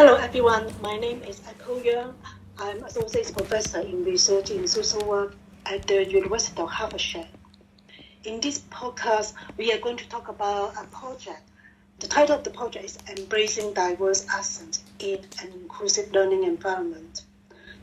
Hello, everyone. My name is Echo Yeung. I'm Associate Professor in Research in Social Work at the University of Hertfordshire. In this podcast, we are going to talk about a project. The title of the project is Embracing Diverse Accents in an Inclusive Learning Environment.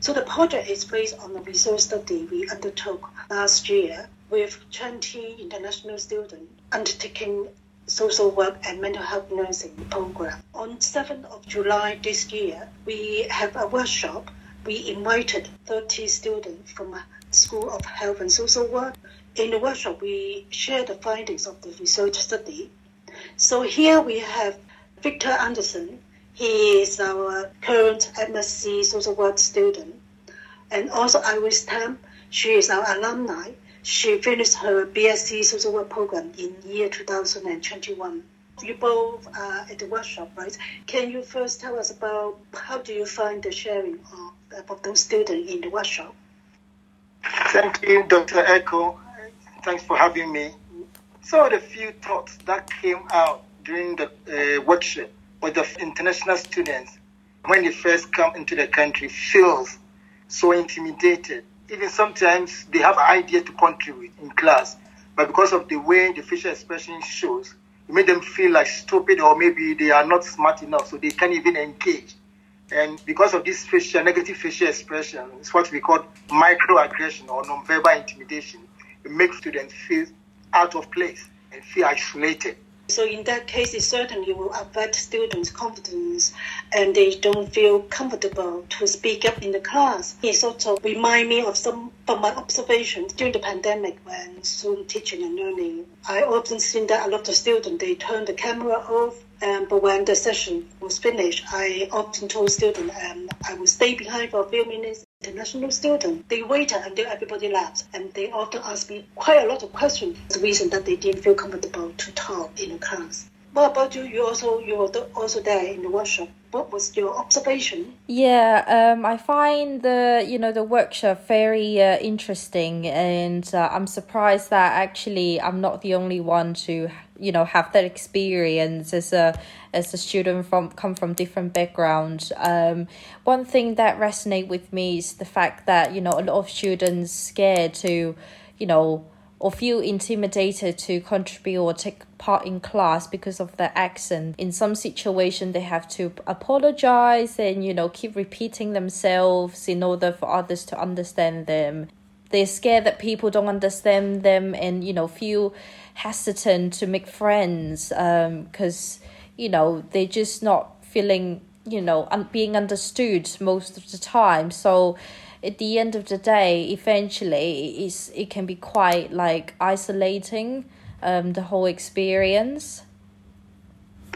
So the project is based on a research study we undertook last year with 20 international students undertaking social work and mental health nursing program. On 7th of July this year, we have a workshop. We invited 30 students from School of Health and Social Work. In the workshop, we share the findings of the research study. So here we have Victor Anderson. He is our current MSc social work student. And also Iris Tam. She is our alumni she finished her BSc social work program in year 2021. You both are at the workshop, right? Can you first tell us about how do you find the sharing of, of those students in the workshop? Thank you, Dr. Echo. Thanks for having me. So the few thoughts that came out during the uh, workshop with the international students when they first come into the country feels so intimidated even sometimes they have idea to contribute in class, but because of the way the facial expression shows, it made them feel like stupid or maybe they are not smart enough, so they can't even engage. And because of this facial negative facial expression, it's what we call microaggression or nonverbal intimidation. It makes students feel out of place and feel isolated. So in that case, it certainly will affect students' confidence and they don't feel comfortable to speak up in the class. It of remind me of some of my observations during the pandemic when Zoom teaching and learning. I often seen that a lot of students, they turn the camera off um, but when the session was finished, I often told students um, I would stay behind for a few minutes. International students, they waited until everybody left, and they often asked me quite a lot of questions. The reason that they didn't feel comfortable to talk in class. What about you? You also you were also there in the workshop. What was your observation? Yeah, um, I find the you know the workshop very uh, interesting, and uh, I'm surprised that actually I'm not the only one to you know have that experience as a as a student from come from different backgrounds. Um, one thing that resonate with me is the fact that you know a lot of students scared to, you know or feel intimidated to contribute or take part in class because of their accent. In some situation, they have to apologize and you know keep repeating themselves in order for others to understand them. They're scared that people don't understand them and you know feel hesitant to make friends because um, you know they're just not feeling you know un- being understood most of the time. So at the end of the day, eventually, it's, it can be quite like isolating um, the whole experience.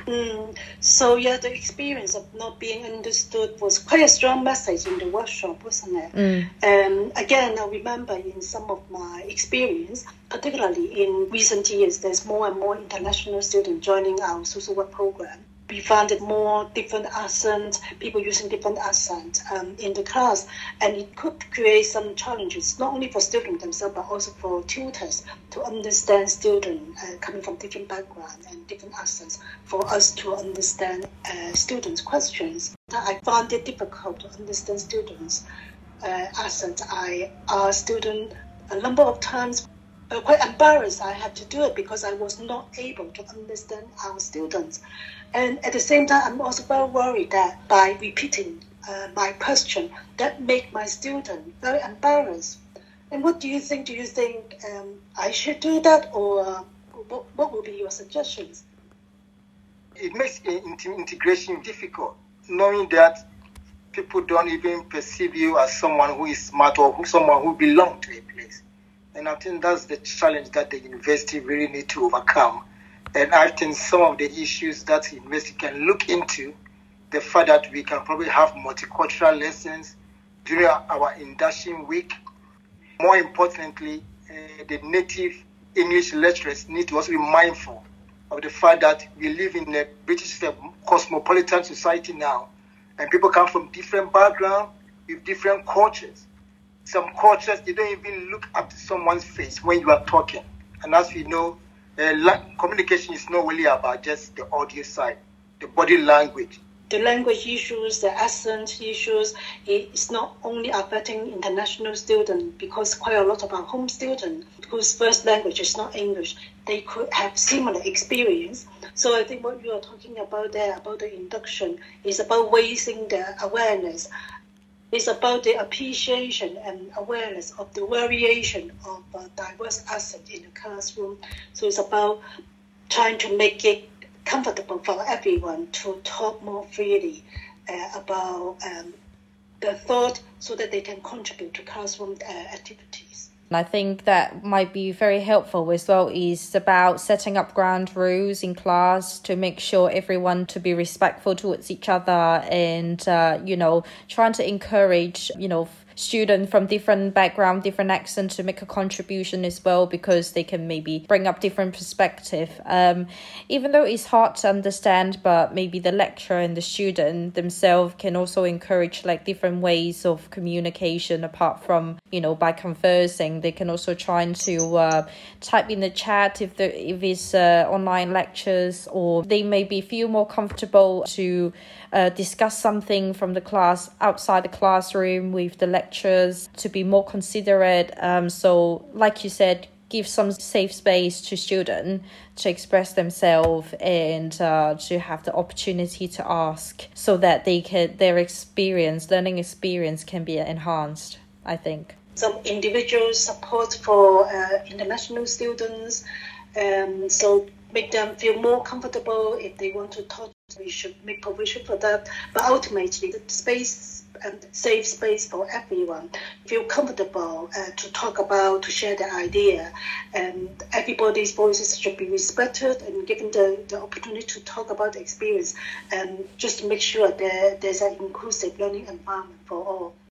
Mm, so yeah, the experience of not being understood was quite a strong message in the workshop, wasn't it? Mm. And again, I remember in some of my experience, particularly in recent years, there's more and more international students joining our social work program we found more different accents, people using different accents um, in the class, and it could create some challenges, not only for students themselves, but also for tutors to understand students uh, coming from different backgrounds and different accents, for us to understand uh, students' questions. I found it difficult to understand students' uh, accents. I asked students a number of times uh, quite embarrassed I had to do it because I was not able to understand our students. And at the same time, I'm also very worried that by repeating uh, my question, that make my student very embarrassed. And what do you think? Do you think um, I should do that, or uh, what, what be your suggestions? It makes integration difficult, knowing that people don't even perceive you as someone who is smart or who, someone who belongs to a place. And I think that's the challenge that the university really need to overcome and I think some of the issues that the university can look into, the fact that we can probably have multicultural lessons during our induction week. More importantly, uh, the native English lecturers need to also be mindful of the fact that we live in a British cosmopolitan society now, and people come from different backgrounds with different cultures. Some cultures, they don't even look up to someone's face when you are talking. And as we know, uh, communication is not really about just the audio side, the body language the language issues, the accent issues, it's not only affecting international students because quite a lot of our home students whose first language is not English, they could have similar experience. So I think what you are talking about there about the induction is about raising the awareness. It's about the appreciation and awareness of the variation of uh, diverse accent in the classroom. So it's about trying to make it comfortable for everyone to talk more freely uh, about um, the thought so that they can contribute to classroom uh, activities. I think that might be very helpful as well is about setting up ground rules in class to make sure everyone to be respectful towards each other and uh, you know trying to encourage you know student from different background, different accent to make a contribution as well because they can maybe bring up different perspective. Um, even though it's hard to understand, but maybe the lecturer and the student themselves can also encourage like different ways of communication apart from you know by conversing. They can also try to uh, type in the chat if the if it's uh, online lectures or they maybe feel more comfortable to uh, discuss something from the class outside the classroom with the lecturers to be more considerate. Um, so, like you said, give some safe space to students to express themselves and uh, to have the opportunity to ask so that they can their experience learning experience can be enhanced i think some individual support for uh, international students um, so make them feel more comfortable if they want to talk we should make provision for that. But ultimately, the space and safe space for everyone. Feel comfortable uh, to talk about, to share the idea, and everybody's voices should be respected and given the, the opportunity to talk about the experience, and just make sure that there's an inclusive learning environment for all.